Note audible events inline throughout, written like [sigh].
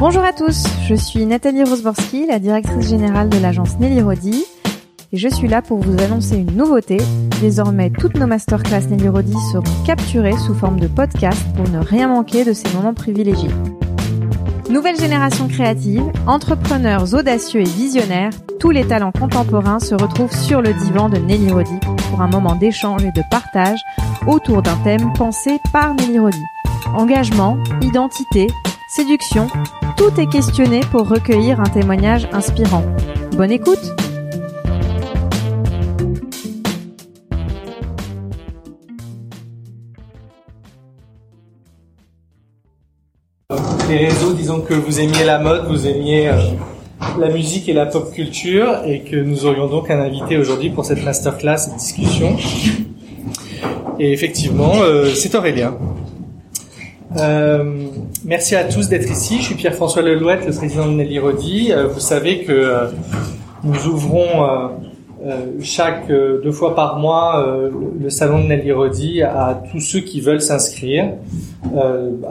Bonjour à tous, je suis Nathalie Rosborski, la directrice générale de l'agence Nelly Rodi, et je suis là pour vous annoncer une nouveauté. Désormais, toutes nos masterclass Nelly Rodi seront capturées sous forme de podcast pour ne rien manquer de ces moments privilégiés. Nouvelle génération créative, entrepreneurs audacieux et visionnaires, tous les talents contemporains se retrouvent sur le divan de Nelly Rodi pour un moment d'échange et de partage autour d'un thème pensé par Nelly Rodi. Engagement, identité, séduction, tout est questionné pour recueillir un témoignage inspirant. Bonne écoute les réseaux, disons que vous aimiez la mode, vous aimiez euh, la musique et la pop culture, et que nous aurions donc un invité aujourd'hui pour cette masterclass, cette discussion. Et effectivement, euh, c'est Aurélien. Euh, merci à tous d'être ici. Je suis Pierre-François Lelouette, le président de Nelly Rodi. Euh, vous savez que euh, nous ouvrons chaque deux fois par mois le salon de Nelly Rodi à tous ceux qui veulent s'inscrire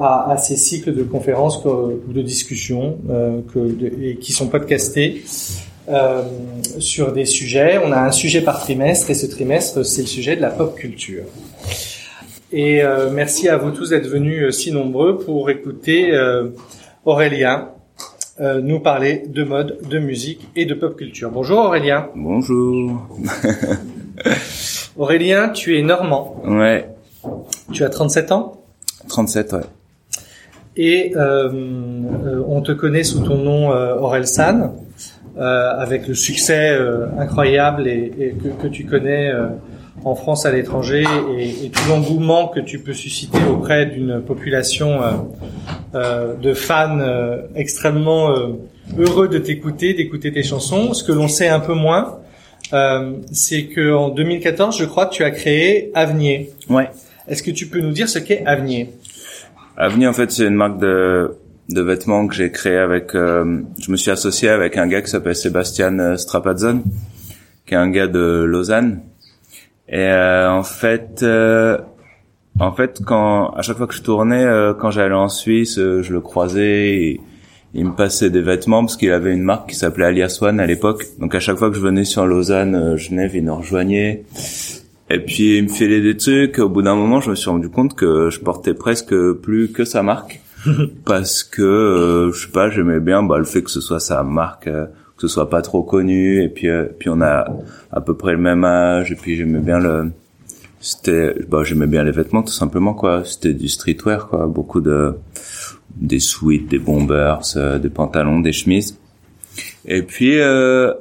à, à, ces cycles de conférences ou de discussions que, de, et qui sont podcastés. sur des sujets. On a un sujet par trimestre et ce trimestre, c'est le sujet de la pop culture. Et euh, merci à vous tous d'être venus euh, si nombreux pour écouter euh, Aurélien euh, nous parler de mode, de musique et de pop culture. Bonjour Aurélien. Bonjour. [laughs] Aurélien, tu es normand. Ouais. Tu as 37 ans 37, ouais. Et euh, on te connaît sous ton nom Aurel San, avec le succès incroyable et, et que, que, tu connais en France, à l'étranger, et, et, tout l'engouement que tu peux susciter auprès d'une population euh, euh, de fans euh, extrêmement euh, heureux de t'écouter, d'écouter tes chansons. Ce que l'on sait un peu moins, euh, c'est que en 2014, je crois, tu as créé Avenir. Ouais. Est-ce que tu peux nous dire ce qu'est Avenir Avenir, en fait, c'est une marque de de vêtements que j'ai créé avec. je me suis associé avec un gars qui s'appelle Sébastien Strapazon, qui est un gars de Lausanne et euh, en fait, euh, en fait, quand à chaque fois que je tournais, euh, quand j'allais en Suisse, je le croisais. Et, il me passait des vêtements parce qu'il avait une marque qui s'appelait Alias One à l'époque. Donc à chaque fois que je venais sur Lausanne, Genève, il nous rejoignait. Et puis il me filait des trucs. Au bout d'un moment, je me suis rendu compte que je portais presque plus que sa marque [laughs] parce que je sais pas, j'aimais bien bah, le fait que ce soit sa marque que ce soit pas trop connu et puis euh, puis on a à peu près le même âge et puis j'aimais bien le c'était bah j'aimais bien les vêtements tout simplement quoi. C'était du streetwear quoi. Beaucoup de des sweats des bombers euh, des pantalons des chemises. Et puis euh,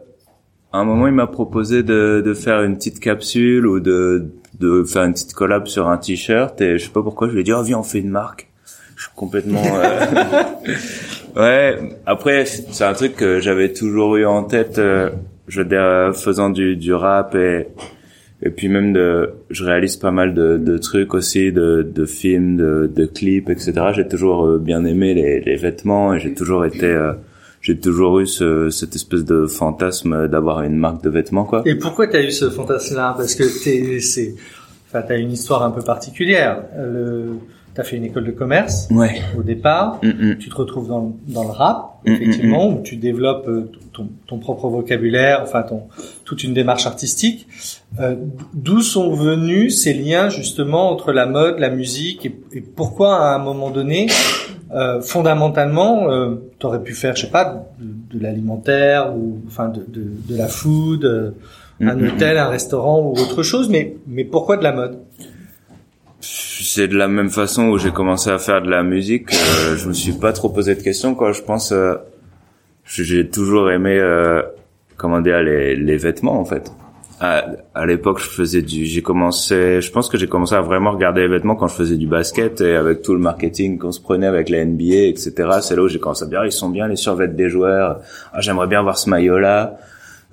à un moment il m'a proposé de de faire une petite capsule ou de de faire une petite collab sur un t-shirt et je sais pas pourquoi je lui ai dit oh viens on fait une marque je suis complètement euh, [laughs] Ouais, après c'est un truc que j'avais toujours eu en tête, euh, je veux dire, faisant du, du rap et et puis même de, je réalise pas mal de, de trucs aussi, de, de films, de, de clips, etc. J'ai toujours euh, bien aimé les, les vêtements et j'ai toujours été, euh, j'ai toujours eu ce, cette espèce de fantasme d'avoir une marque de vêtements, quoi. Et pourquoi t'as eu ce fantasme-là? Parce que t'es, c'est, enfin, t'as une histoire un peu particulière. Le tu as fait une école de commerce ouais. au départ, mm -mm. tu te retrouves dans, dans le rap, effectivement, où tu développes euh, ton, ton, propre vocabulaire, enfin ton, toute une démarche artistique. Euh, D'où sont venus ces liens justement entre la mode, la musique, et, et pourquoi à un moment donné, euh, fondamentalement, euh, tu aurais pu faire, je sais pas, de, de l'alimentaire ou enfin de, de, de la food, un hôtel, un restaurant ou autre chose, mais mais pourquoi de la mode? C'est de la même façon où j'ai commencé à faire de la musique. Euh, je me suis pas trop posé de questions quoi. Je pense euh, j'ai toujours aimé euh, comment les, les vêtements en fait. À, à l'époque, je faisais du, j'ai commencé, je pense que j'ai commencé à vraiment regarder les vêtements quand je faisais du basket et avec tout le marketing qu'on se prenait avec la NBA, etc. C'est là où j'ai commencé à dire, ils sont bien les survêtements des joueurs. Ah, j'aimerais bien voir ce maillot là.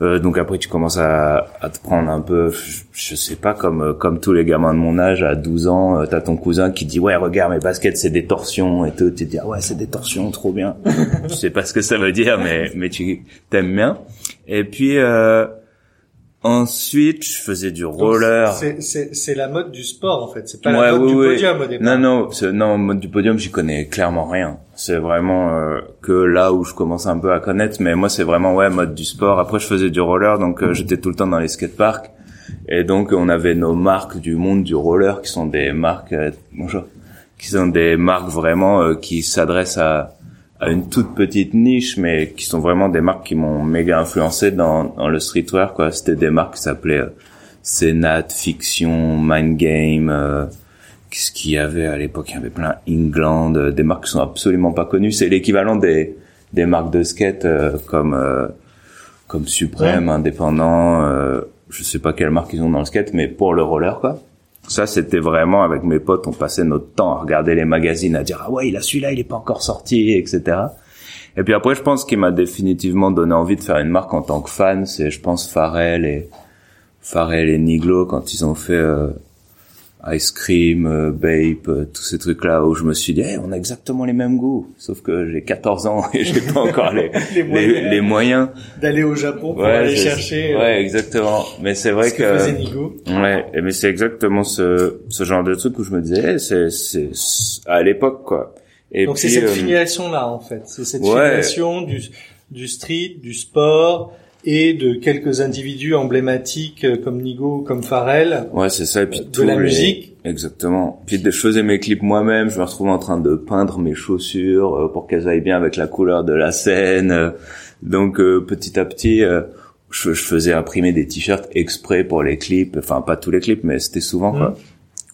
Euh, donc après tu commences à, à, te prendre un peu, je, sais pas comme comme tous les gamins de mon âge à 12 ans, euh, t'as ton cousin qui dit ouais regarde mes baskets c'est des torsions et tout, tu te dis ah ouais c'est des torsions trop bien. [laughs] je sais pas ce que ça veut dire mais mais tu t'aimes bien. Et puis euh, Ensuite, je faisais du roller. C'est la mode du sport en fait. C'est pas la mode du podium au départ. Non, non, non, mode du podium, j'y connais clairement rien. C'est vraiment euh, que là où je commence un peu à connaître. Mais moi, c'est vraiment ouais mode du sport. Après, je faisais du roller, donc euh, j'étais tout le temps dans les skateparks. Et donc, on avait nos marques du monde du roller, qui sont des marques, euh, bonjour, qui sont des marques vraiment qui s'adressent à à une toute petite niche, mais qui sont vraiment des marques qui m'ont méga influencé dans, dans le streetwear. Quoi, c'était des marques qui s'appelaient euh, Senat, Fiction, Mind Game. Euh, Qu'est-ce qu'il y avait à l'époque? Il y avait plein England, euh, des marques qui sont absolument pas connues. C'est l'équivalent des des marques de skate euh, comme euh, comme Supreme, Indépendant. je sais pas quelle marque ils ont dans le skate, mais pour le roller quoi. Ça, c'était vraiment avec mes potes, on passait notre temps à regarder les magazines, à dire ah ouais, il a celui-là, il est pas encore sorti, etc. Et puis après, je pense qu'il m'a définitivement donné envie de faire une marque en tant que fan. C'est, je pense, Pharrell et Pharrell et Niglo quand ils ont fait euh, Ice Cream, euh, Bape, euh, tous ces trucs-là où je me suis dit, hey, on a exactement les mêmes goûts, sauf que j'ai 14 ans et j'ai pas encore les, [laughs] les, moyens, d'aller au Japon pour aller chercher. Euh, ouais, exactement. Mais c'est vrai ce que, que faisait Nigo. ouais, mais c'est exactement ce ce genre de truc où je me disais, c'est c'est à l'époque quoi. Et Donc c'est cette filiation là en fait, c'est cette filiation du du street, du sport et de quelques individus emblématiques euh, comme Nigo, comme Pharrell. Ouais, c'est ça. Et puis de la musique. Exactement. Puis je faisais mes clips moi-même. Je me retrouvais en train de peindre mes chaussures euh, pour qu'elles aillent bien avec la couleur de la scène. Donc euh, petit à petit, je, faisais imprimer des t-shirts exprès pour les clips. Enfin, pas tous les clips, mais c'était souvent quoi. Mmh.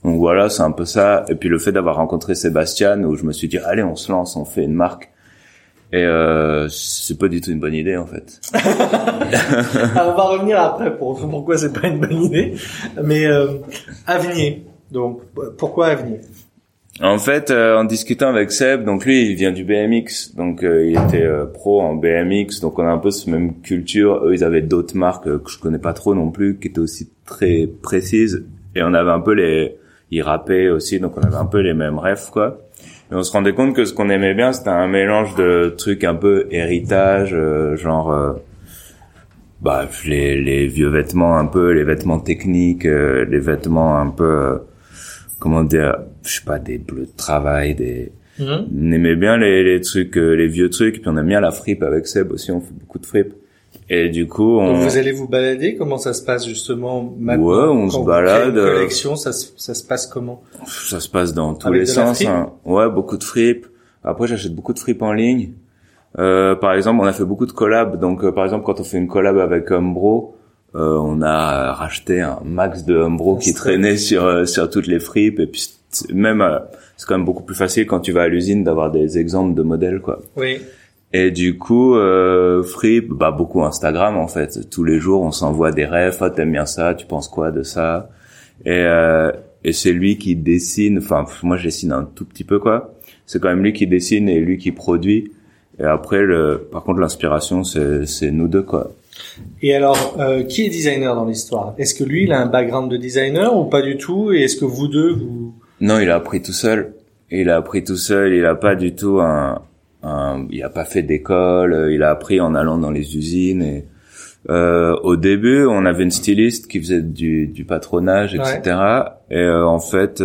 Donc voilà, c'est un peu ça. Et puis le fait d'avoir rencontré Sébastien, où je me suis dit, allez, on se lance, on fait une marque. Et euh, c'est pas du tout une bonne idée en fait. Alors, [laughs] on va revenir après pour [laughs] pourquoi c'est pas une bonne idée. Mais euh, Avenir. Donc pourquoi Avenir En fait, euh, en discutant avec Seb, donc lui il vient du BMX, donc euh, il était euh, pro en BMX, donc on a un peu cette même culture. Eux ils avaient d'autres marques que je connais pas trop non plus, qui étaient aussi très précises. Et on avait un peu les, ils rappaient aussi, donc on avait un peu les mêmes rêves quoi. Et on se rendait compte que ce qu'on aimait bien, c'était un mélange de trucs un peu héritage, euh, genre euh, bah les, les vieux vêtements un peu, les vêtements techniques, euh, les vêtements un peu comment dire, je sais pas des bleus de travail, des mhm. on aimait bien les, les trucs, les vieux trucs, puis on aime bien la fripe avec Seb aussi, on fait beaucoup de fripe. Et du coup, on... Donc vous allez vous balader? Comment ça se passe justement maintenant Ouais, on se balade. Une euh, collection, ça, ça se passe comment? Ça se passe dans tous les sens. Hein. Ouais, beaucoup de fripes. Après, j'achète beaucoup de fripes en ligne. Euh, par exemple, on a fait beaucoup de collabs. Donc, euh, par exemple, quand on fait une collab avec Umbro, euh, on a racheté un max de Umbro qui traînait sur euh, sur toutes les fripes. Et puis même, c'est quand même beaucoup plus facile quand tu vas à l'usine d'avoir des exemples de modèles, quoi. Oui. Et du coup, euh, Free, bah beaucoup Instagram en fait. Tous les jours, on s'envoie des rêves. Ah, t'aimes bien ça Tu penses quoi de ça? Et euh, et c'est lui qui dessine. Enfin, moi, je dessine un tout petit peu quoi. C'est quand même lui qui dessine et lui qui produit. Et après, le, par contre, l'inspiration, c'est nous deux quoi. Et alors, euh, qui est designer dans l'histoire? Est-ce que lui, il a un background de designer ou pas du tout? Et est-ce que vous deux, vous Non, il a appris tout seul. Il a appris tout seul. Il a pas du tout un euh, il a pas fait d'école, euh, il a appris en allant dans les usines. Et euh, au début, on avait une styliste qui faisait du, du patronage, etc. Et en fait,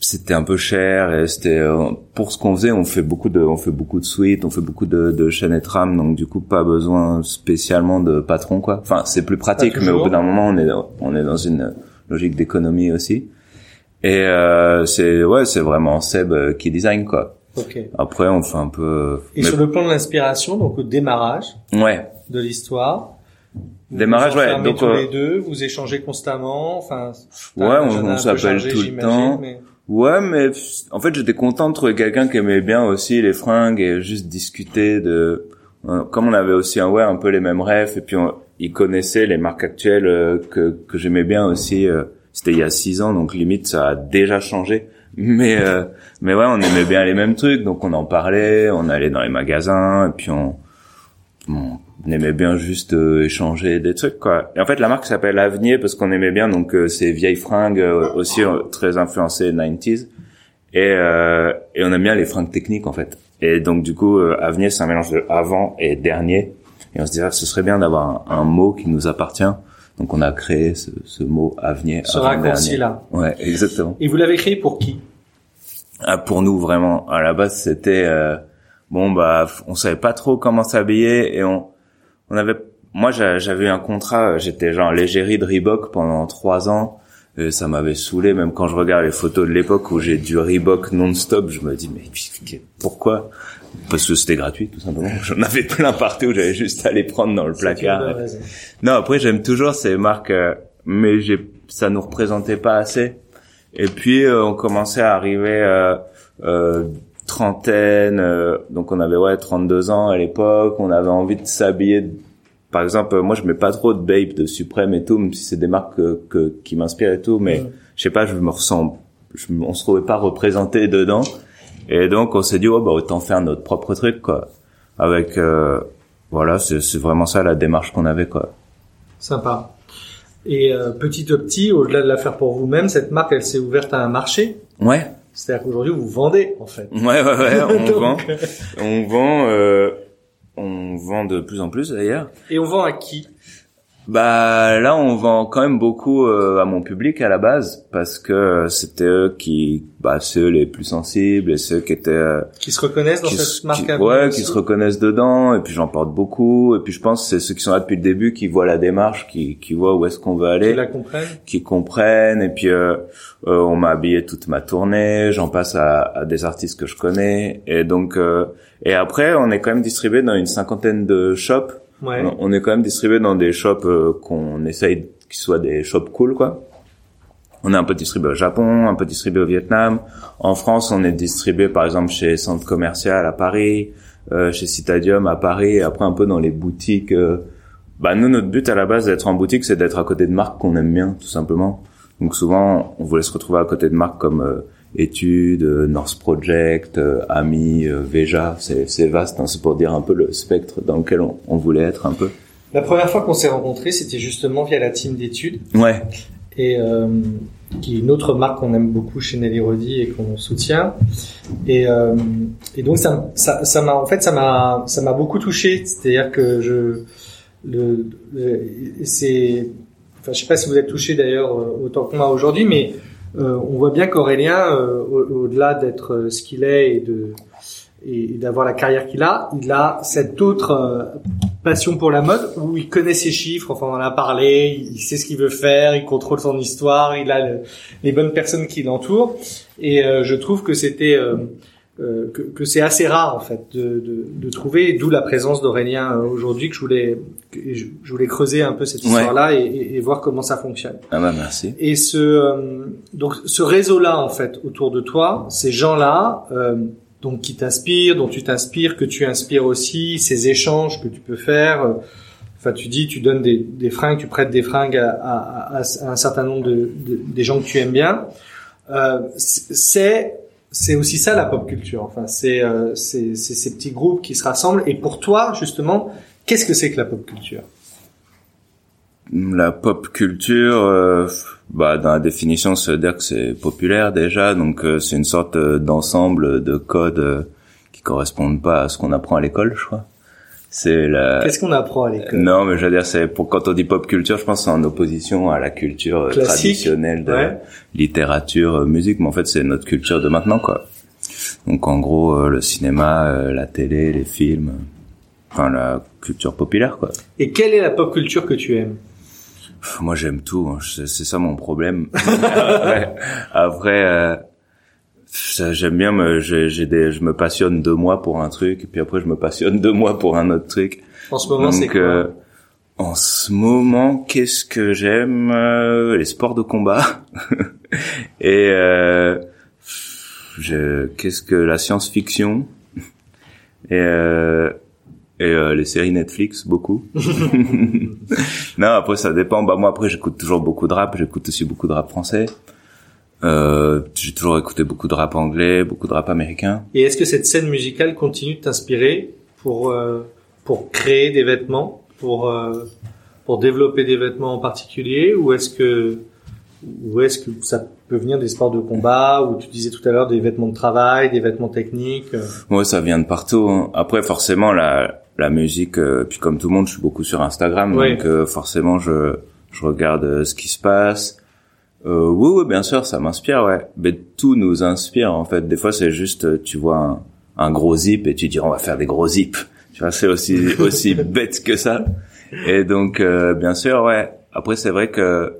c'était un peu cher et c'était pour ce qu'on faisait on fait beaucoup de on fait beaucoup de suites on fait beaucoup de, de chaînes et trames donc du coup pas besoin spécialement de patron quoi enfin c'est plus pratique mais au bout d'un moment on est on est dans une logique d'économie aussi et euh, c'est ouais c'est vraiment Seb qui design quoi après, on fait un peu. Et sur le plan de l'inspiration, donc au démarrage. Ouais. De l'histoire. Démarrage, ouais. Donc tous les deux, vous échangez constamment. Enfin. Ouais, on, s'appelle tout le temps. Ouais, mais en fait, j'étais content de trouver quelqu'un qui aimait bien aussi les fringues et juste discuter de. Euh, comme on avait aussi un ouais un peu les mêmes rêves et puis il connaissait les marques actuelles euh, que que j'aimais bien aussi. Euh, c'était il y a six ans, donc limite ça a déjà changé mais euh, mais ouais on aimait bien les mêmes trucs donc on en parlait on allait dans les magasins et puis on, on aimait bien juste euh, échanger des trucs quoi. Et en fait la marque s'appelle Avenir parce qu'on aimait bien donc euh, ces vieilles fringues aussi très influencées 90s et et on aime bien les fringues techniques en fait. Et donc du coup Avenir c'est un mélange de avant et dernier. Et on se disait, ah, ce serait bien d'avoir un, mot qui nous appartient. Donc on a créé ce, ce mot avenir. Ce raccourci-là. Ouais, exactement. Et vous l'avez créé pour qui ah, Pour nous, vraiment. À la base, c'était... Euh, bon, bah, on savait pas trop comment s'habiller et on, on avait... Moi, j'avais un contrat, j'étais genre légérie de Reebok pendant trois ans. Et ça m'avait saoulé, même quand je regarde les photos de l'époque où j'ai du Reebok non-stop, je me dis, mais pourquoi parce que c'était gratuit tout simplement. [laughs] J'en avais plein partout, j'avais juste à les prendre dans le placard. Non, après j'aime toujours ces marques, euh, mais j'ai ça nous représentait pas assez. Et puis euh, on commençait à arriver euh, euh trentaine, donc on avait ouais 32 ans à l'époque, on avait envie de s'habiller. Par exemple, moi je mets pas trop de Bape, de Supreme et tout, même si c'est des marques que, qui m'inspirent et tout, mais je sais pas, je me ressens, je, on se trouvait pas représenté dedans. Et donc on s'est dit oh bah autant faire notre propre truc quoi. Avec euh, voilà, c'est vraiment ça la démarche qu'on avait quoi. Sympa. Et euh, petit à petit, au-delà de la faire pour vous-même, cette marque elle s'est ouverte à un marché? Ouais. C'est-à-dire qu'aujourd'hui vous vendez en fait. Ouais ouais ouais, [laughs] on vend, on vend, euh, on vend de plus en plus d'ailleurs. Et on vend à qui? Bah là, on vend quand même beaucoup euh, à mon public à la base parce que c'était eux qui, bah c'est eux les plus sensibles et ceux qui étaient euh, qui se reconnaissent dans cette marque. ouais, qui se reconnaissent dedans et puis j'en porte beaucoup et puis je pense c'est ceux qui sont là depuis le début qui voient la démarche, qui qui voient où est-ce qu'on veut aller, qui la comprennent, qui comprennent et puis euh, on m'a habillé toute ma tournée, j'en passe à, à, des artistes que je connais et donc et après on est quand même distribué dans une cinquantaine de shops on est quand même distribué dans des shops euh, qu'on essaye qu'ils soient des shops cool, quoi. On est un peu distribué au Japon, un peu distribué au Vietnam. En France, on est distribué par exemple chez Centre Commercial à Paris, euh, chez Citadium à Paris, et après un peu dans les boutiques. Euh. Bah nous, notre but à la base d'être en boutique, c'est d'être à côté de marques qu'on aime bien, tout simplement. Donc souvent, on voulait se retrouver à côté de marques comme études, euh, North Project, euh, Ami, euh, Veja, c'est vaste, hein, c'est pour dire un peu le spectre dans lequel on, voulait être un peu. La première fois qu'on s'est rencontrés, c'était justement via la team d'études. Ouais. Et euh, qui est une autre marque qu'on aime beaucoup chez Nelly Rodi et qu'on soutient. Et, euh, et donc ça, ça, ça m'a en fait ça m'a ça m'a beaucoup touché. C'est-à-dire que je le, c'est enfin je sais pas si vous êtes touché d'ailleurs autant que moi aujourd'hui, mais euh, on voit bien qu'Aurélien, euh, au-delà d'être euh, ce qu'il est et de et d'avoir la carrière qu'il a, il a cette autre passion pour la mode où il connaît ses chiffres, enfin on en a parlé, il sait ce qu'il veut faire, il contrôle son histoire, il a les bonnes personnes qui l'entourent. Et je trouve que c'était euh, que, que c'est assez rare en fait de, de, de trouver, d'où la présence d'Aurélien euh, aujourd'hui que je voulais je, voulais creuser un peu cette histoire-là et, et, voir comment ça fonctionne. Ah bah merci. Et ce euh, donc ce réseau-là en fait autour de toi, ces gens-là donc qui t'inspirent, dont tu t'inspires, que tu inspires aussi, ces échanges que tu peux faire. Enfin, tu dis, tu donnes des, des fringues, tu prêtes des fringues à, à, à un certain nombre de, de, des gens que tu aimes bien. Euh, c'est c'est aussi ça la pop culture. Enfin, c'est euh, ces petits groupes qui se rassemblent. Et pour toi, justement, qu'est-ce que c'est que la pop culture? La pop culture, euh, bah, dans la définition, ça veut dire que c'est populaire déjà. Donc, euh, c'est une sorte d'ensemble de codes qui correspondent pas à ce qu'on apprend à l'école, je crois. C'est la. Qu'est-ce qu'on apprend à l'école Non, mais je veux dire, c'est pour quand on dit pop culture, je pense c'est en opposition à la culture traditionnelle de littérature, euh, musique. Mais en fait, c'est notre culture de maintenant, quoi. Donc, en gros, euh, le cinéma, euh, la télé, les films, enfin la culture populaire, quoi. Et quelle est la pop culture que tu aimes? Moi, j'aime tout. Hein. C'est ça mon problème. [laughs] après j'aime bien me j'ai des je me passionne deux mois pour un truc et puis après je me passionne deux mois pour un autre truc. En ce moment c'est quoi euh, en ce moment qu'est-ce que j'aime euh, les sports de combat. [laughs] Et euh, je qu'est-ce que la science-fiction. Et euh, et euh, les séries Netflix beaucoup. [laughs] [laughs] Non après ça dépend. Bah moi après j'écoute toujours beaucoup de rap. J'écoute aussi beaucoup de rap français euh, j'ai toujours écouté beaucoup de rap anglais, beaucoup de rap américain. Et est-ce que cette scène musicale continue de t'inspirer pour euh, pour créer des vêtements, pour euh, pour développer des vêtements en particulier, ou est-ce que ou est-ce que ça peut venir des sports de combat, ou tu disais tout à l'heure des vêtements de travail, des vêtements techniques Ouais, ça vient de partout. Hein. Après, forcément, la la musique, euh, puis comme tout le monde, je suis beaucoup sur Instagram, Oui. donc euh, forcément je je regarde euh, ce qui se passe. Euh, oui, oui, bien sûr, ça m'inspire, ouais. Mais tout nous inspire en fait. Des fois, c'est juste, euh, tu vois un, un gros zip et tu dis on va faire des gros zips. Tu vois, c'est aussi [laughs] aussi bête que ça. Et donc, euh, bien sûr, ouais. Après, c'est vrai que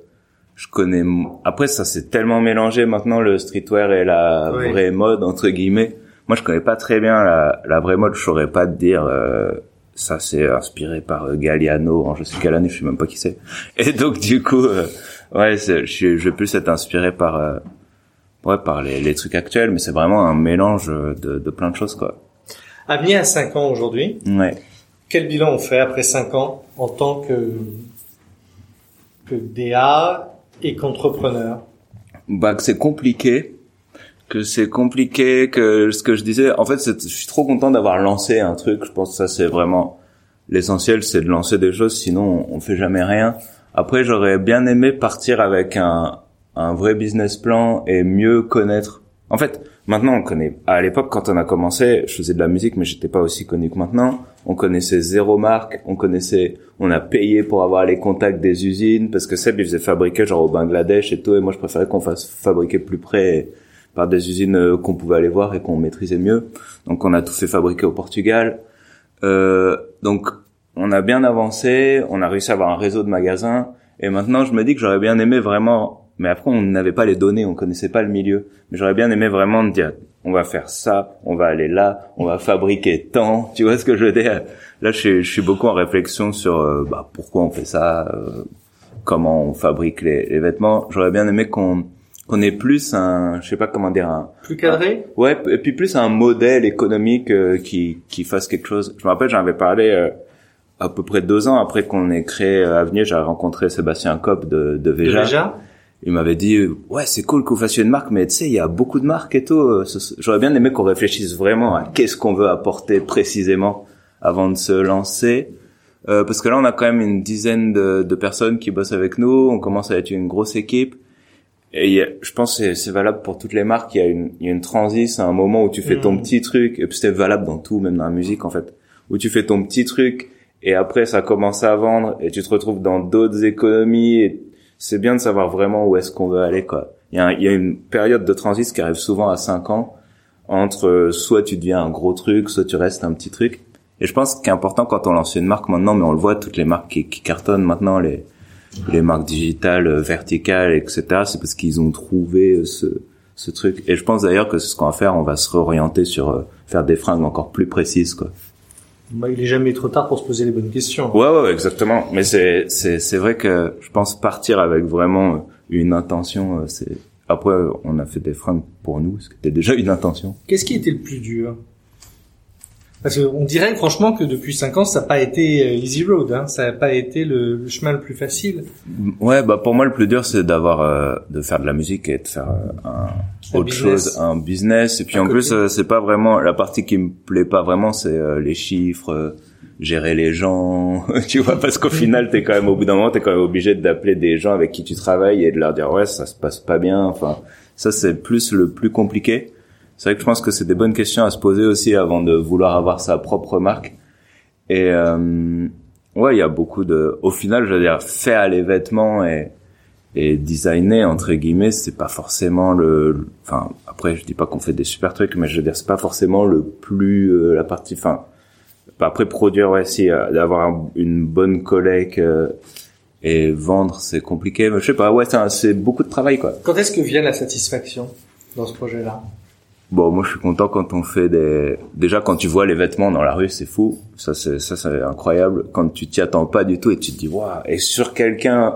je connais. Après, ça s'est tellement mélangé maintenant le streetwear et la Oui. vraie mode entre guillemets. Moi, je connais pas très bien la, la vraie mode. Je saurais pas te dire. euh, ça, c'est inspiré par euh, Galliano en je sais quelle année. Je sais même pas qui c'est. Et donc, du coup, euh, ouais, je, suis- je vais plus être inspiré par. euh, Ouais, par les, les trucs actuels, mais c'est vraiment un mélange de, de plein de choses, quoi. Avenir à 5 ans aujourd'hui. Ouais. Quel bilan on fait après 5 ans en tant que, que DA et qu'entrepreneur? Bah que c'est compliqué que c'est compliqué que ce que je disais en fait je suis trop content d'avoir lancé un truc je pense que ça c'est vraiment l'essentiel c'est de lancer des choses sinon on, on fait jamais rien après j'aurais bien aimé partir avec un un vrai business plan et mieux connaître. En fait maintenant on connaît à l'époque quand on a commencé je faisais de la musique mais j'étais pas aussi connu que maintenant. On connaissait zéro marque on connaissait on a payé pour avoir les contacts des usines parce que Seb il faisait fabriquer genre au Bangladesh et tout et moi je préférais qu'on fasse fabriquer plus près par des usines euh, qu'on pouvait aller voir et qu'on maîtrisait mieux. Donc on a tout fait fabriquer au Portugal. Euh, donc on a bien avancé on a réussi à avoir un réseau de magasins et maintenant je me dis que j'aurais bien aimé vraiment mais après on n'avait pas les données on connaissait pas le milieu mais j'aurais bien aimé vraiment me dire on va faire ça on va aller là on va fabriquer tant tu vois ce que je veux dire? Là je suis, je suis beaucoup en réflexion sur euh, bah, pourquoi on fait ça euh, comment on fabrique les, les vêtements. J'aurais bien aimé qu'on qu'on ait plus un je sais pas comment dire un Plus cadré? Ouais, et puis plus un modèle économique euh, qui qui fasse quelque chose. Je me rappelle, j'en avais parlé euh, à peu près deux ans après qu'on ait créé euh, Avenir. J'avais rencontré Sébastien Kopp de, de Veja. Il m'avait dit ouais c'est cool que vous fassiez une marque, mais tu sais il y a beaucoup de marques et tout. euh, J'aurais bien aimé qu'on réfléchisse vraiment à qu'est-ce qu'on veut apporter précisément avant de se lancer. Euh, parce que là on a quand même une dizaine de, de personnes qui bossent avec nous. On commence à être une grosse équipe. Et a- je pense que c'est- valable pour toutes les marques. Il y a une, il y a une transis, un moment où tu fais ton Mhm. petit truc. Et puis c'est valable dans tout, même dans la musique en fait. Où tu fais ton petit truc et après ça commence à vendre et tu te retrouves dans d'autres économies. Et c'est bien de savoir vraiment où est-ce qu'on veut aller quoi. Il y, a une période de transit qui arrive souvent à 5 ans entre soit tu deviens un gros truc, soit tu restes un petit truc. Et je pense qu'il est important quand on lance une marque maintenant, mais on le voit, toutes les marques qui, cartonnent maintenant, les, marques digitales, euh, verticales, etc., c'est parce qu'ils ont trouvé euh, ce, ce truc. Et je pense d'ailleurs que c'est ce qu'on va faire, on va se réorienter sur euh, faire des fringues encore plus précises, quoi. Bah, Il est jamais trop tard pour se poser les bonnes questions. Ouais, ouais, exactement. Mais c'est, c'est, c'est vrai que je pense partir avec vraiment euh, une intention, euh, c'est, après, on a fait des fringues pour nous, ce qui était déjà une intention. Qu'est-ce qui était le plus dur? Parce qu'on dirait franchement que depuis 5 ans, ça n'a pas été euh, easy road, hein. ça n'a pas été le, le chemin le plus facile. Ouais, bah pour moi le plus dur c'est d'avoir euh, de faire de la musique et de faire euh, un, autre business. chose, un business. Et puis À en côté. plus euh, c'est pas vraiment la partie qui me plaît pas vraiment, c'est euh, les chiffres, euh, gérer les gens, [laughs] tu vois, parce qu'au final t'es quand même au bout d'un moment t'es quand même obligé d'appeler des gens avec qui tu travailles et de leur dire ouais ça se passe pas bien. Enfin ça c'est plus le plus compliqué. C'est vrai que je pense que c'est des bonnes questions à se poser aussi avant de vouloir avoir sa propre marque. Et euh, ouais, il y a beaucoup de. Au final, je veux dire, faire les vêtements et et designer entre guillemets, c'est pas forcément le. Enfin, après, je dis pas qu'on fait des super trucs, mais je veux dire, c'est pas forcément le plus euh, la partie. Enfin, après produire, ouais, si euh, d'avoir un- une bonne collecte euh, et vendre, c'est compliqué. Mais je sais pas, ouais, c'est beaucoup de travail, quoi. Quand est-ce que vient la satisfaction dans ce projet-là? Bon, moi, je suis content quand on fait des. Déjà, quand tu vois les vêtements dans la rue, c'est fou. Ça, c'est ça, c'est incroyable. Quand tu t'y attends pas du tout et tu te dis, waouh, et sur quelqu'un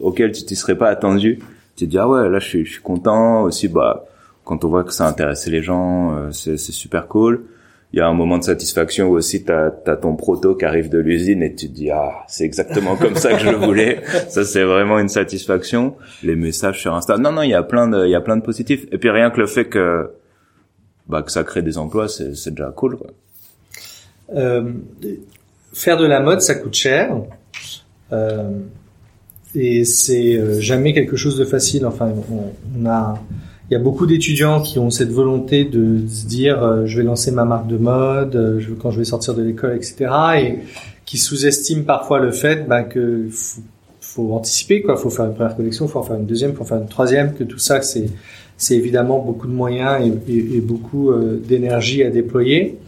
auquel tu t'y serais pas attendu, tu te dis, ah ouais, là, je suis, je suis content. Aussi, bah, quand on voit que ça intéressait les gens, euh, c'est c'est super cool. Il y a un moment de satisfaction où aussi t'as as ton proto qui arrive de l'usine et tu te dis ah c'est exactement [laughs] comme ça que je le voulais. Ça c'est vraiment une satisfaction. Les messages sur Insta. Non non il y a plein de il y a plein de positifs. Et puis rien que le fait que bah que ça crée des emplois c'est déjà cool quoi. Euh, faire de la mode, ça coûte cher. Euh, et c'est euh, jamais quelque chose de facile. Enfin, on, a, il y a beaucoup d'étudiants qui ont cette volonté de se dire euh, je vais lancer ma marque de mode euh, je, quand je vais sortir de l'école, etc. Et qui sous-estiment parfois le fait ben, que faut, anticiper, quoi. Faut faire une première collection, faut en faire une deuxième, faut en faire une troisième, que tout ça c'est c'est évidemment beaucoup de moyens et, beaucoup euh, d'énergie à déployer.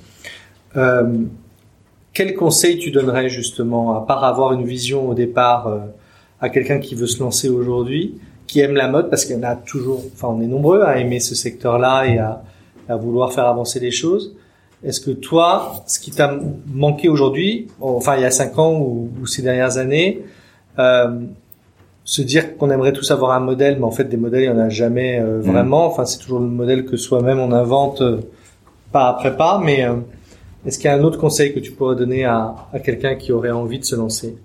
Euh, quel conseil tu donnerais justement, à part avoir une vision au départ, à quelqu'un qui veut se lancer aujourd'hui qui aiment la mode parce qu'il y en a toujours, enfin on est nombreux à aimer ce secteur-là et à, à, vouloir faire avancer les choses. Est-ce que toi, ce qui t'a manqué aujourd'hui, enfin il y a cinq ans ou, ces dernières années, euh, se dire qu'on aimerait tous avoir un modèle, mais en fait des modèles il y en a jamais euh, mm. vraiment. Enfin c'est toujours le modèle que soi-même on invente, euh, pas après pas. Mais euh, est-ce qu'il y a un autre conseil que tu pourrais donner à, à quelqu'un qui aurait envie de se lancer?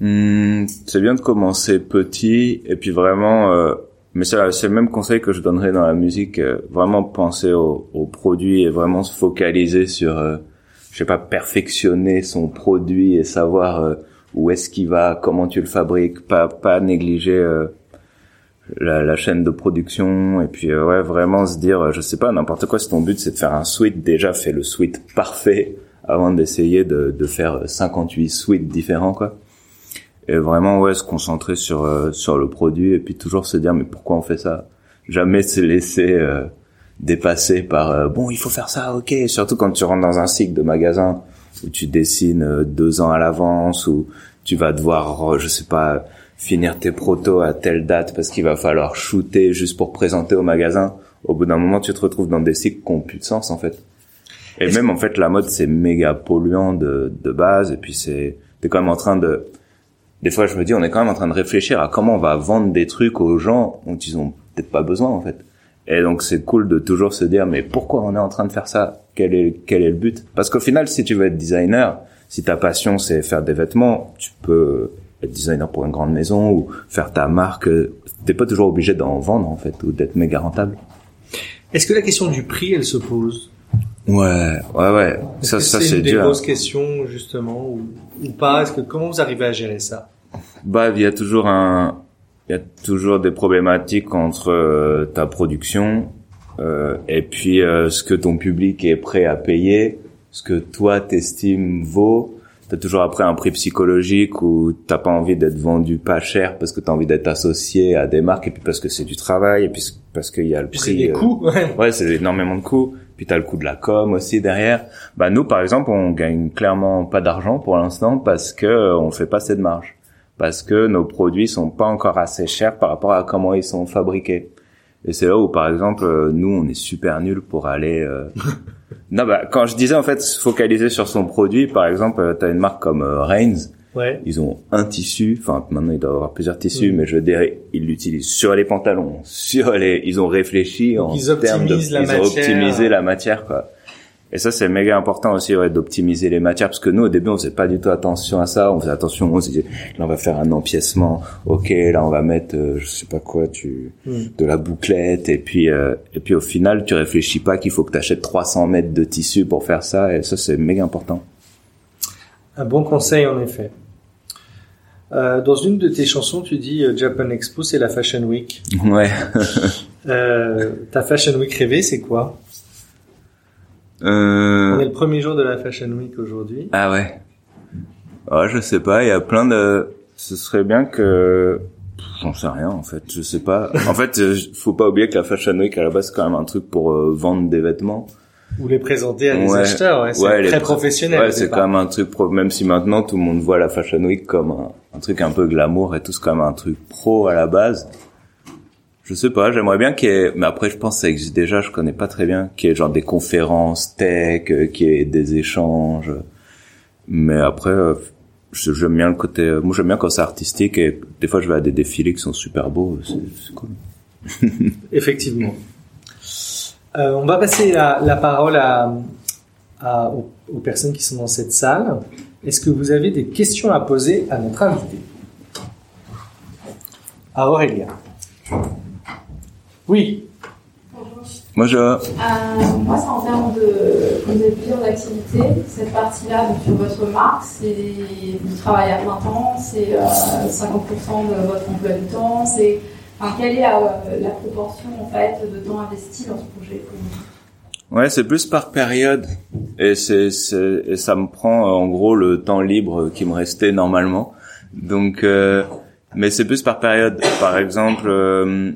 Hmm, c'est bien de commencer petit et puis vraiment, euh, mais c'est le même conseil que je donnerais dans la musique, euh, vraiment penser au, au, produit et vraiment se focaliser sur, euh, je sais pas, perfectionner son produit et savoir euh, où est-ce qu'il va, comment tu le fabriques, pas pas négliger la, la, chaîne de production. Et puis ouais vraiment se dire, je sais pas, n'importe quoi, si ton but c'est de faire un suite, déjà fais le suite [laughs] parfait avant d'essayer de, de faire 58 suites différents quoi. Et vraiment ouais se concentrer sur euh, sur le produit et puis toujours se dire mais pourquoi on fait ça? Jamais se laisser euh, dépasser par euh, bon il faut faire ça ok. Surtout quand tu rentres dans un cycle de magasin où tu dessines deux ans à l'avance ou tu vas devoir je sais pas finir tes protos à telle date parce qu'il va falloir shooter juste pour présenter au magasin au bout d'un moment tu te retrouves dans des cycles qui ont plus de sens en fait et même en fait la mode c'est méga polluant de de base et puis c'est t'es quand même en train de des fois je me dis on est quand même en train de réfléchir à comment on va vendre des trucs aux gens dont ils ont peut-être pas besoin en fait. Et donc c'est cool de toujours se dire mais pourquoi on est en train de faire ça? Quel est quel est le but? Parce qu'au final si tu veux être designer, si ta passion c'est faire des vêtements, tu peux être designer pour une grande maison ou faire ta marque, t'es pas toujours obligé d'en vendre en fait ou d'être méga rentable. Est-ce que la question du prix elle se pose? Ouais, ouais, ouais. Ça, ça c'est dur. C'est une grosses questions justement ou, ou pas? Est-ce que comment vous arrivez à gérer ça? Bah, il y a toujours un, il y a toujours des problématiques entre euh, ta production euh, et puis euh, ce que ton public est prêt à payer, ce que toi t'estimes vaut. T'as toujours après un prix psychologique où t'as pas envie d'être vendu pas cher parce que t'as envie d'être associé à des marques et puis parce que c'est du travail et puis parce qu'il y a le prix. C'est des coûts. Ouais, ouais c'est énormément de coûts puis t'as le coût de la com aussi derrière. Bah nous par exemple on gagne clairement pas d'argent pour l'instant parce que euh, on fait pas assez de marge, parce que nos produits sont pas encore assez chers par rapport à comment ils sont fabriqués. Et c'est là où par exemple euh, nous on est super nuls pour aller. Euh... [laughs] non bah quand je disais en fait se focaliser sur son produit, par exemple t'as une marque comme euh, Reigns Ouais. Ils ont un tissu, enfin maintenant il doit avoir plusieurs tissus, mais je dirais ils l'utilisent sur les pantalons, [laughs] sur les, ils ont réfléchi en ils termes de, la ils matière. ont optimisé la matière quoi. Et ça c'est méga important aussi ouais, d'optimiser les matières parce que nous au début on faisait pas du tout attention à ça, on faisait attention, on se disait là on va faire un empiècement, ok là on va mettre euh, je sais pas quoi tu Mm. de la bouclette et puis euh, et puis au final tu réfléchis pas qu'il faut que tu achètes 300 mètres de tissu pour faire ça et ça c'est méga important. Un bon conseil en effet. Euh, dans une de tes chansons, tu dis euh, Japan Expo, c'est la Fashion Week. Ouais. Euh, ta Fashion Week rêvée, c'est quoi? Euh... On est le premier jour de la Fashion Week aujourd'hui. Ah ouais. Oh, je sais pas, il y a plein de... Ce serait bien que... J'en sais rien en fait, je sais pas. En fait, euh, faut pas oublier que la Fashion Week à la base c'est quand même un truc pour euh, vendre des vêtements. Ou les présenter à des Ouais. acheteurs, ouais, c'est Ouais, très pr- professionnel. Ouais, c'est quand même un truc pro, même si maintenant tout le monde voit la Fashion Week comme un, un truc un peu glamour et tout, c'est quand même un truc pro à la base. Je sais pas, j'aimerais bien qu'il y ait, mais après je pense que ça existe déjà, je connais pas très bien, qu'il y ait genre des conférences tech, euh, qu'il y ait des échanges. Mais après, euh, j'aime bien le côté, euh, moi j'aime bien quand c'est artistique et des fois je vais à des défilés qui sont super beaux, c'est cool. [laughs] Effectivement. On va passer la, parole à, aux, aux personnes qui sont dans cette salle. Est-ce que vous avez des questions à poser à notre invité? À Aurélia. Oui. Moi je, Euh, moi, c'est en termes de. Vous avez plusieurs activités. Cette partie-là, donc sur votre marque, c'est vous travaillez à plein temps, c'est euh, 50% de votre emploi du temps. C'est enfin, quelle est la, la, proportion en fait de temps investi dans ce projet Ouais, c'est plus par période et c'est et ça me prend en gros le temps libre qui me restait normalement. Donc euh, mais c'est plus par période. Par exemple, euh,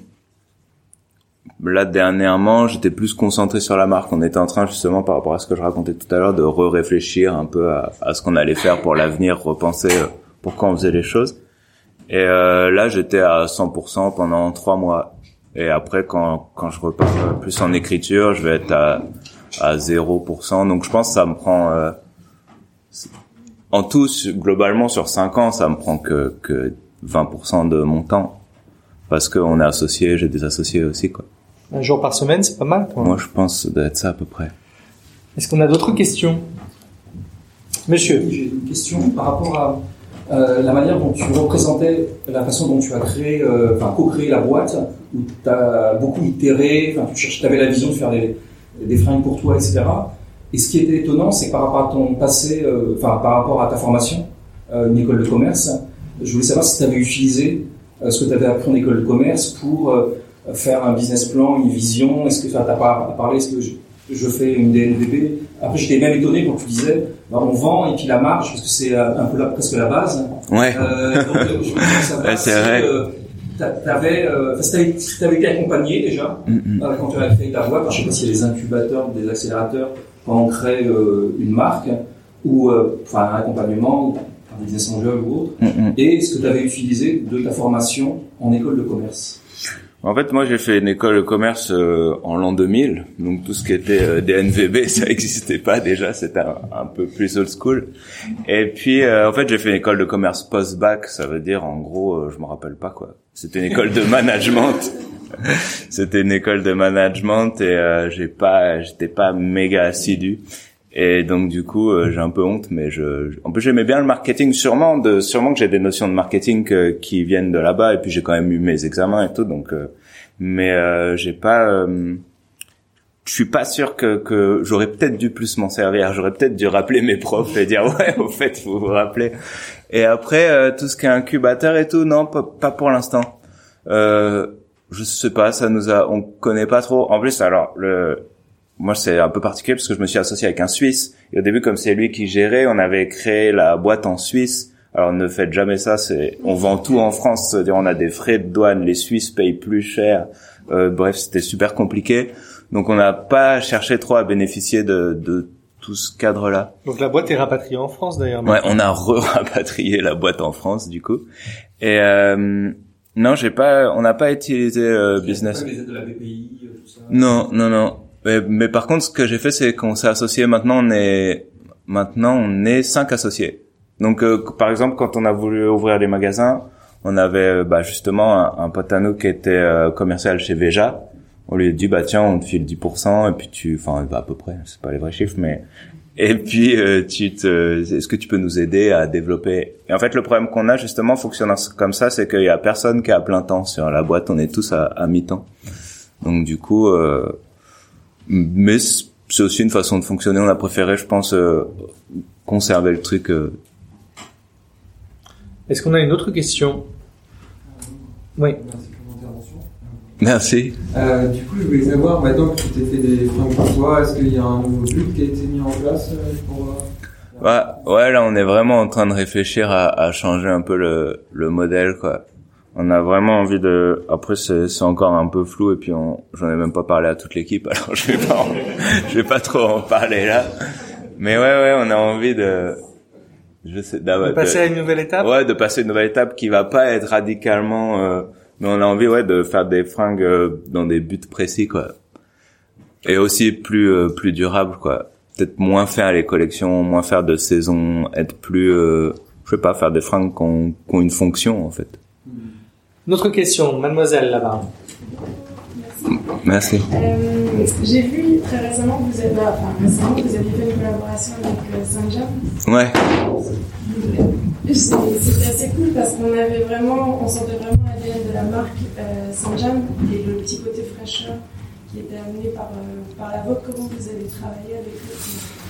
là dernièrement, j'étais plus concentré sur la marque. On était en train justement par rapport à ce que je racontais tout à l'heure de re-réfléchir un peu à, ce qu'on allait faire pour l'avenir, repenser euh, pourquoi on faisait les choses. Et euh, là, j'étais à 100% pendant trois mois. Et après, quand, quand je repars plus en écriture, je vais être à, à 0%. Donc je pense que ça me prend... Euh, en tout, globalement, sur cinq ans, ça me prend que, que 20% de mon temps. Parce qu'on est associé, j'ai des associés aussi, quoi. Un jour par semaine, c'est pas mal. Moi, je pense d'être ça à peu près. Est-ce qu'on a d'autres questions? Monsieur J'ai une question par rapport à euh, la manière dont tu représentais la façon dont tu as créé, euh, enfin co-créé la boîte, où tu as beaucoup itéré, enfin tu avais la vision de faire des, des fringues pour toi, etc. Et ce qui était étonnant, c'est que par rapport à ton passé, euh, enfin par rapport à ta formation, une école de commerce, je voulais savoir si tu avais utilisé ce que tu avais appris en école de commerce pour faire un business plan, une vision. Est-ce que tu as parlé, est-ce que je fais une DNVB. Après, j'étais même étonné quand tu disais, bah, on vend et puis la marge, parce que c'est euh, un peu presque la base. Ouais. Euh, donc, euh, je ouais, [laughs] c'est vrai. Euh, t'avais, euh, t'avais été accompagné déjà mm -hmm. quand tu as créé ta boîte. je sais pas s'il y a des incubateurs, des accélérateurs quand on crée une marque ou enfin un accompagnement, un business angel ou autre. Mm -hmm. Et ce que tu avais utilisé de ta formation en école de commerce. En fait, moi, j'ai fait une école de commerce euh, en l'an 2000, donc tout ce qui était euh, DNVB, [laughs] ça n'existait pas déjà, c'était un, peu plus old school. Et puis, euh, en fait, j'ai fait une école de commerce post-bac, ça veut dire, en gros, euh, je me rappelle pas quoi. C'était une école de [laughs] management. c'était une école de management et j'ai pas, j'étais pas méga assidu. Et donc du coup, euh, j'ai un peu honte, mais je, en plus j'aimais bien le marketing, sûrement, de, sûrement que j'ai des notions de marketing euh, qui viennent de là-bas, et puis j'ai quand même eu mes examens et tout, donc, euh, mais j'ai pas, je suis pas sûr que, que j'aurais peut-être dû plus m'en servir, j'aurais peut-être dû rappeler mes profs et dire [laughs] ouais, au fait, vous vous rappelez. Et après tout ce qui est incubateur et tout, non, pas, pas pour l'instant. je sais pas, ça nous a, on connaît pas trop. En plus, alors le moi c'est un peu particulier parce que je me suis associé avec un Suisse. Et au début comme c'est lui qui gérait on avait créé la boîte en Suisse. Alors ne faites jamais ça c'est on vend tout en France. C'est-à-dire on a des frais de douane les Suisses payent plus cher. Euh, bref c'était super compliqué. Donc on n'a pas cherché trop à bénéficier de, de tout ce cadre là donc la boîte est rapatriée en France d'ailleurs ouais on a re-rapatrié la boîte en France du coup. Et euh, non j'ai pas on n'a pas utilisé euh, business. de la BPI, tout ça. non non non mais, mais, par contre, ce que j'ai fait, c'est qu'on s'est associé. Maintenant, on est maintenant on est cinq associés. Donc, euh, par exemple, quand on a voulu ouvrir des magasins, on avait bah, justement un, un, à qui était euh, commercial chez Veja. On lui a dit bah tiens, on te file 10% et puis tu, enfin bah, à peu près, c'est pas les vrais chiffres, mais et puis euh, tu te, est-ce que tu peux nous aider à développer? Et en fait, le problème qu'on a justement fonctionnant comme ça, c'est qu'il y a personne qui a plein temps sur la boîte. On est tous à, à mi-temps. Donc du coup. Euh, mais c'est aussi une façon de fonctionner. On a préféré, je pense, euh, conserver le truc. Euh. Est-ce qu'on a une autre question? Oui. Merci. Euh, du coup, je voulais savoir, maintenant que tu t'es fait des fringues pour toi, est-ce qu'il y a un nouveau but qui a été mis en place pour... Ouais, ouais, là, on est vraiment en train de réfléchir à, à changer un peu le, le modèle, quoi on a vraiment envie de après c'est encore un peu flou et puis j'en ai même pas parlé à toute l'équipe [laughs] alors je vais pas je vais pas trop en parler là. Mais ouais ouais on a envie de je sais de passer à une nouvelle étape? Ouais de passer à une nouvelle étape qui va pas être radicalement euh, mais on a envie ouais de faire des fringues euh, dans des buts précis quoi. Et aussi plus euh, plus durable quoi. Peut-être moins faire les collections moins faire de saison être plus je sais pas faire des fringues qui ont, qui ont une fonction en fait notre question, mademoiselle là-bas. Merci. Euh, J'ai vu très récemment que vous avez, enfin, récemment, vous aviez fait une collaboration avec euh, Saint-Jean. Ouais. C'était assez cool parce qu'on avait vraiment, on sentait vraiment l'ADN de la marque euh, Saint-Jean et le petit côté fraîcheur qui était amené par, euh, par la vôtre. Comment vous avez travaillé avec eux?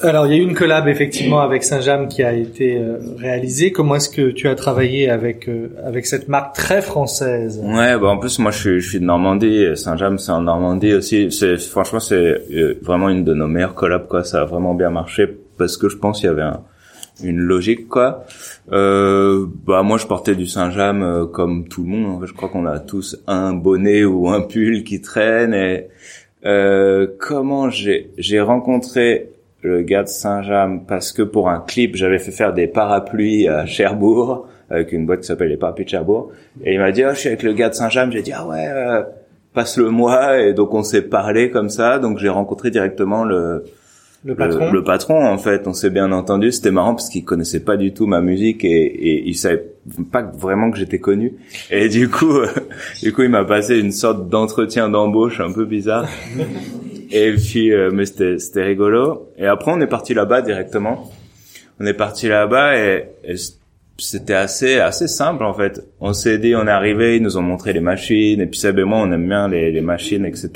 Alors, il y a eu une collab effectivement avec Saint-James qui a été euh, réalisée. Comment est-ce que tu as travaillé avec euh, avec cette marque très française? Ouais, bah en plus moi je suis je suis de Normandie, Saint-James c'est en Normandie aussi. C'est franchement c'est euh, vraiment une de nos meilleures collabs quoi. Ça a vraiment bien marché parce que je pense qu'il y avait un, une logique quoi. Euh, bah moi je portais du Saint-James comme tout le monde. Je crois qu'on a tous un bonnet ou un pull qui traîne et comment j'ai j'ai rencontré le gars de Saint-James parce que pour un clip, j'avais fait faire des parapluies à Cherbourg avec une boîte qui s'appelle les parapluies de Cherbourg. Et il m'a dit, oh, je suis avec le gars de Saint-James. J'ai dit, ah ouais, euh, passe-le moi. Et donc on s'est parlé comme ça. Donc j'ai rencontré directement le, Le patron. le, patron, en fait. On s'est bien entendu. C'était marrant parce qu'il connaissait pas du tout ma musique et, et il savait pas vraiment que j'étais connu. Et du coup, [laughs] du coup, il m'a passé une sorte d'entretien d'embauche un peu bizarre. [laughs] Et puis, euh, mais c'était, c'était rigolo. Et après, on est parti là-bas directement. On est parti là-bas et, et c'était assez, assez simple en fait. On s'est dit, on est arrivé, ils nous ont montré les machines. Et puis Seb et moi, on aime bien les, les machines, etc.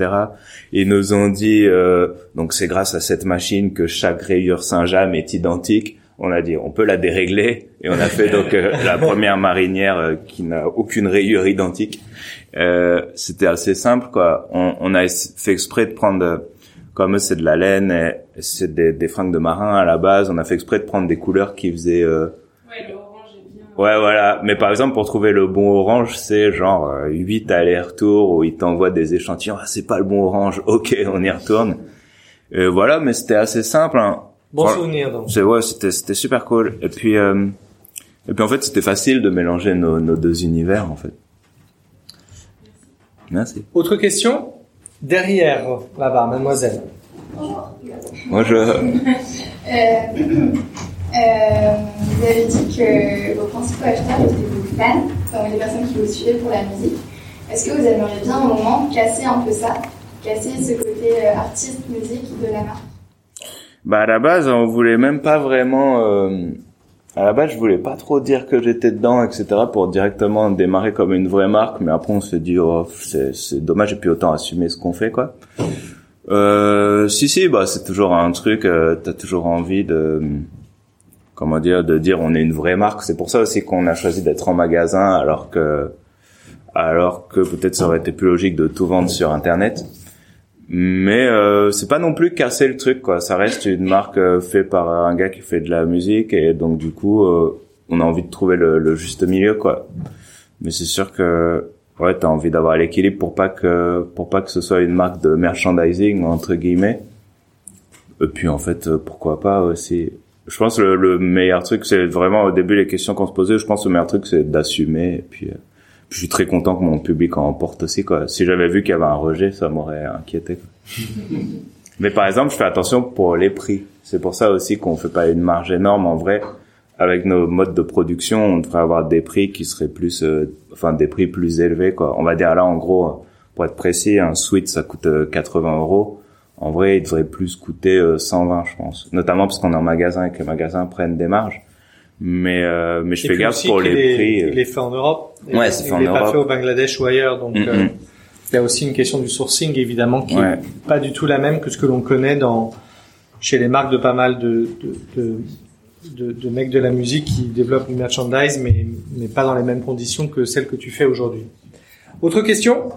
Ils nous ont dit, euh, donc c'est grâce à cette machine que chaque rayure Saint-James est identique. On a dit, on peut la dérégler. Et on a fait donc euh, [laughs] la première marinière euh, qui n'a aucune rayure identique. Euh, c'était assez simple quoi. On, on a fait exprès de prendre, euh, comme c'est de la laine, et c'est des, des fringues de marin à la base. On a fait exprès de prendre des couleurs qui faisaient. euh, Ouais, le orange est bien. Ouais, voilà. Mais par exemple, pour trouver le bon orange, c'est genre euh, 8 allers-retours où ils t'envoient des échantillons. Ah, c'est pas le bon orange. Ok, on y retourne. Et voilà, mais c'était assez simple. Hein. Bon Voilà. souvenir donc. C'est ouais, c'était c'était super cool. Et puis euh, et puis en fait, c'était facile de mélanger nos, nos deux univers en fait. Merci. Autre question? Derrière, là-bas, mademoiselle. Moi, je Euh, [clears throat] euh, vous avez dit que vos principaux acheteurs étaient vos fans, donc les personnes qui vous suivaient pour la musique. Est-ce que vous aimeriez bien au moment casser un peu ça, casser ce côté euh, artiste-musique de la marque? Bah à la base, on voulait même pas vraiment. Euh, à la base, je voulais pas trop dire que j'étais dedans, etc. pour directement démarrer comme une vraie marque. Mais après, on s'est dit, oh, c'est dommage et puis autant assumer ce qu'on fait, quoi. Euh, si si, bah c'est toujours un truc. Euh, T'as toujours envie de, comment dire, de dire on est une vraie marque. C'est pour ça aussi qu'on a choisi d'être en magasin, alors que, alors que peut-être ça aurait été plus logique de tout vendre sur Internet mais euh, c'est pas non plus casser le truc quoi. Ça reste une marque euh, faite par un gars qui fait de la musique et donc du coup euh, on a envie de trouver le, le juste milieu quoi. Mais c'est sûr que ouais t'as envie d'avoir l'équilibre pour pas que pour pas que ce soit une marque de merchandising entre guillemets. Et puis en fait euh, pourquoi pas aussi. Je pense le, le meilleur truc c'est vraiment au début les questions qu'on se posait je pense le meilleur truc c'est d'assumer et puis euh, je suis très content que mon public en emporte aussi quoi. Si j'avais vu qu'il y avait un rejet, ça m'aurait inquiété. quoi. [laughs] Mais par exemple, je fais attention pour les prix. C'est pour ça aussi qu'on fait pas une marge énorme en vrai. Avec nos modes de production, on devrait avoir des prix qui seraient plus, euh, enfin des prix plus élevés quoi. On va dire là en gros, pour être précis, un suite ça coûte euh, 80 euros. En vrai, il devrait plus coûter euh, 120, je pense. Notamment parce qu'on est en magasin et que les magasins prennent des marges. Mais euh, mais je fais gaffe aussi pour les est- prix. euh. Il est fait en Europe. Ouais, c'est fait en Il est pas Europe. fait au Bangladesh ou ailleurs. Donc, Mm, euh, il y a aussi une question du sourcing, évidemment, qui Ouais. est pas du tout la même que ce que l'on connaît dans chez les marques de pas mal de, de, de, de, de mecs de la musique qui développent une merchandise, mais, mais pas dans les mêmes conditions que celles que tu fais aujourd'hui. Autre question?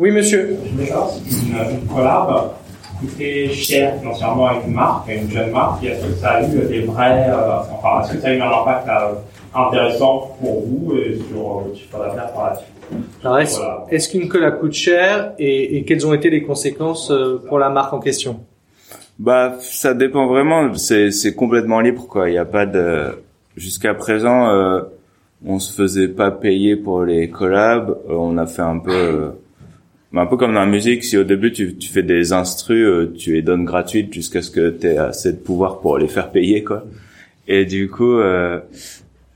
Oui, monsieur. D'accord, c'est une, une collab coûtait cher financièrement avec une marque, une jeune marque. Et Est-ce que ça a eu des vrais, euh, enfin, est-ce que ça a eu un impact euh, intéressant pour vous et sur le chiffre d'affaires par la suite? Alors, est-ce Voilà. est-ce qu'une collab coûte cher et, et quelles ont été les conséquences euh, pour la marque en question? Bah, ça dépend vraiment. C'est c'est complètement libre quoi. Il y a pas de. Jusqu'à présent, euh, on se faisait pas payer pour les collabs. Euh, on a fait un peu. Bah, un peu comme dans la musique, si au début tu, tu fais des instrus, euh, tu les donnes gratuites jusqu'à ce que tu aies assez de pouvoir pour les faire payer quoi. Et du coup, euh,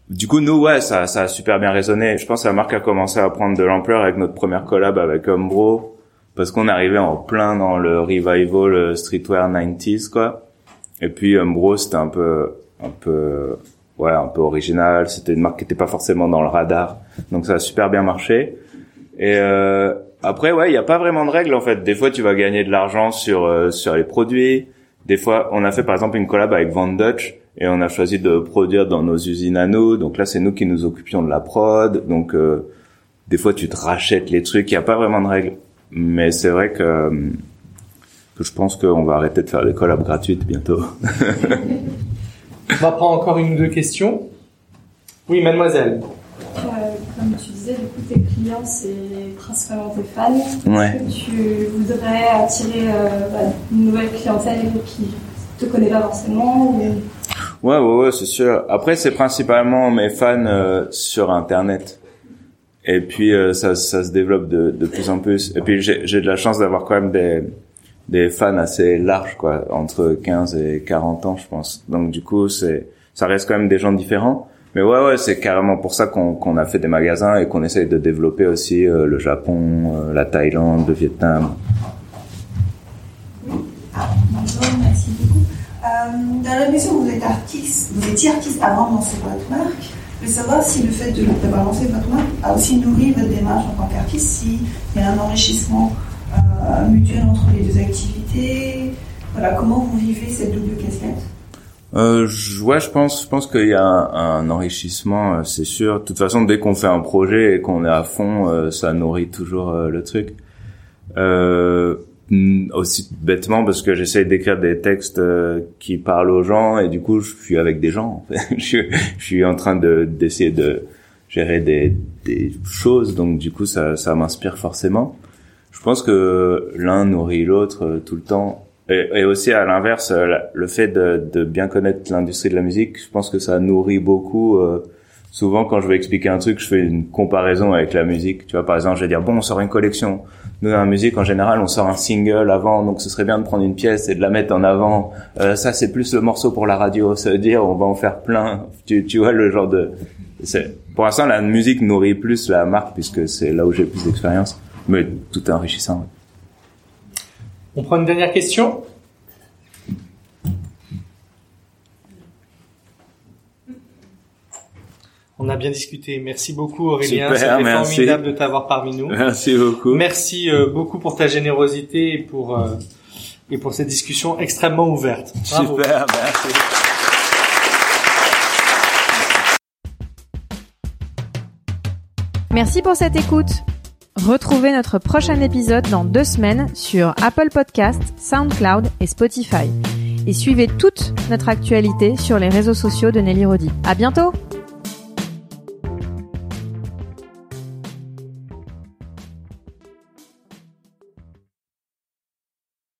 du coup nous ouais, ça, ça a super bien résonné. Je pense que la marque a commencé à prendre de l'ampleur avec notre première collab avec Umbro parce qu'on arrivait en plein dans le revival euh, streetwear 90s quoi. Et puis Umbro c'était un peu un peu ouais, un peu original, c'était une marque qui était pas forcément dans le radar. Donc ça a super bien marché. Et euh, après ouais, il y a pas vraiment de règles en fait. Des fois tu vas gagner de l'argent sur euh, sur les produits, des fois, on a fait par exemple une collab avec Van Dutch et on a choisi de produire dans nos usines à nous. Donc là, c'est nous qui nous occupions de la prod. Donc euh, des fois, tu te rachètes les trucs. Il n'y a pas vraiment de règles. Mais c'est vrai que, euh, que je pense qu'on va arrêter de faire des collabs gratuites bientôt. [laughs] On va prendre encore une ou deux questions. Oui, mademoiselle. Euh, comme tu disais, du coup, tes clients, c'est principalement tes fans. Ouais. Tu voudrais attirer euh, bah, une nouvelle clientèle qui te connaît pas forcément ou... Ouais, ouais, ouais, c'est sûr. Après, c'est principalement mes fans euh, sur Internet. Et puis, euh, ça, ça se développe de, de plus en plus. Et puis, j'ai j'ai de la chance d'avoir quand même des, des fans assez larges, quoi, entre 15 et 40 ans, je pense. Donc, du coup, c'est, ça reste quand même des gens différents. Mais ouais, c'est carrément pour ça qu'on a fait des magasins et qu'on essaye de développer aussi euh, le Japon, euh, la Thaïlande, le Vietnam. Ah, bonjour, merci beaucoup. Euh, dans la mesure vous êtes artiste, vous étiez artiste avant de lancer votre marque, je veux savoir si le fait d'avoir lancé votre marque a aussi nourri votre démarche en tant qu'artiste, s'il y a un enrichissement mutuel entre les deux activités. Voilà, comment vous vivez cette double casquette? Euh, je- ouais, je pense, je pense qu'il y a un, enrichissement, euh, c'est sûr. De toute façon, dès qu'on fait un projet et qu'on est à fond, euh, ça nourrit toujours euh, le truc. Euh, mm, aussi bêtement parce que j'essaie d'écrire des textes qui parlent aux gens et du coup, je suis avec des gens. [laughs] Je, suis- en train de d'essayer de gérer des, choses, donc du coup, ça, m'inspire forcément. Je pense que l'un nourrit l'autre tout le temps. Et, et aussi à l'inverse, euh, le fait de, de bien connaître l'industrie de la musique, je pense que ça nourrit beaucoup. euh, souvent, quand je vais expliquer un truc, je fais une comparaison avec la musique. Tu vois, par exemple, je vais dire bon, on sort une collection. Nous, dans la musique, en général, on sort un single avant, donc ce serait bien de prendre une pièce et de la mettre en avant. Euh, ça, c'est plus le morceau pour la radio. Ça veut dire, on va en faire plein. Tu, tu vois le genre de. Pour l'instant, la musique nourrit plus la marque puisque c'est là où j'ai plus d'expérience. Mais tout enrichissant. On prend une dernière question. On a bien discuté. Merci beaucoup Aurélien. C'était formidable de t'avoir parmi nous. Merci beaucoup. Merci euh, beaucoup pour ta générosité et pour euh, et pour cette discussion extrêmement ouverte. Bravo. Super, merci. Merci pour cette écoute. Retrouvez notre prochain épisode dans deux semaines sur Apple Podcast, SoundCloud et Spotify. Et suivez toute notre actualité sur les réseaux sociaux de Nelly Rodi. À bientôt!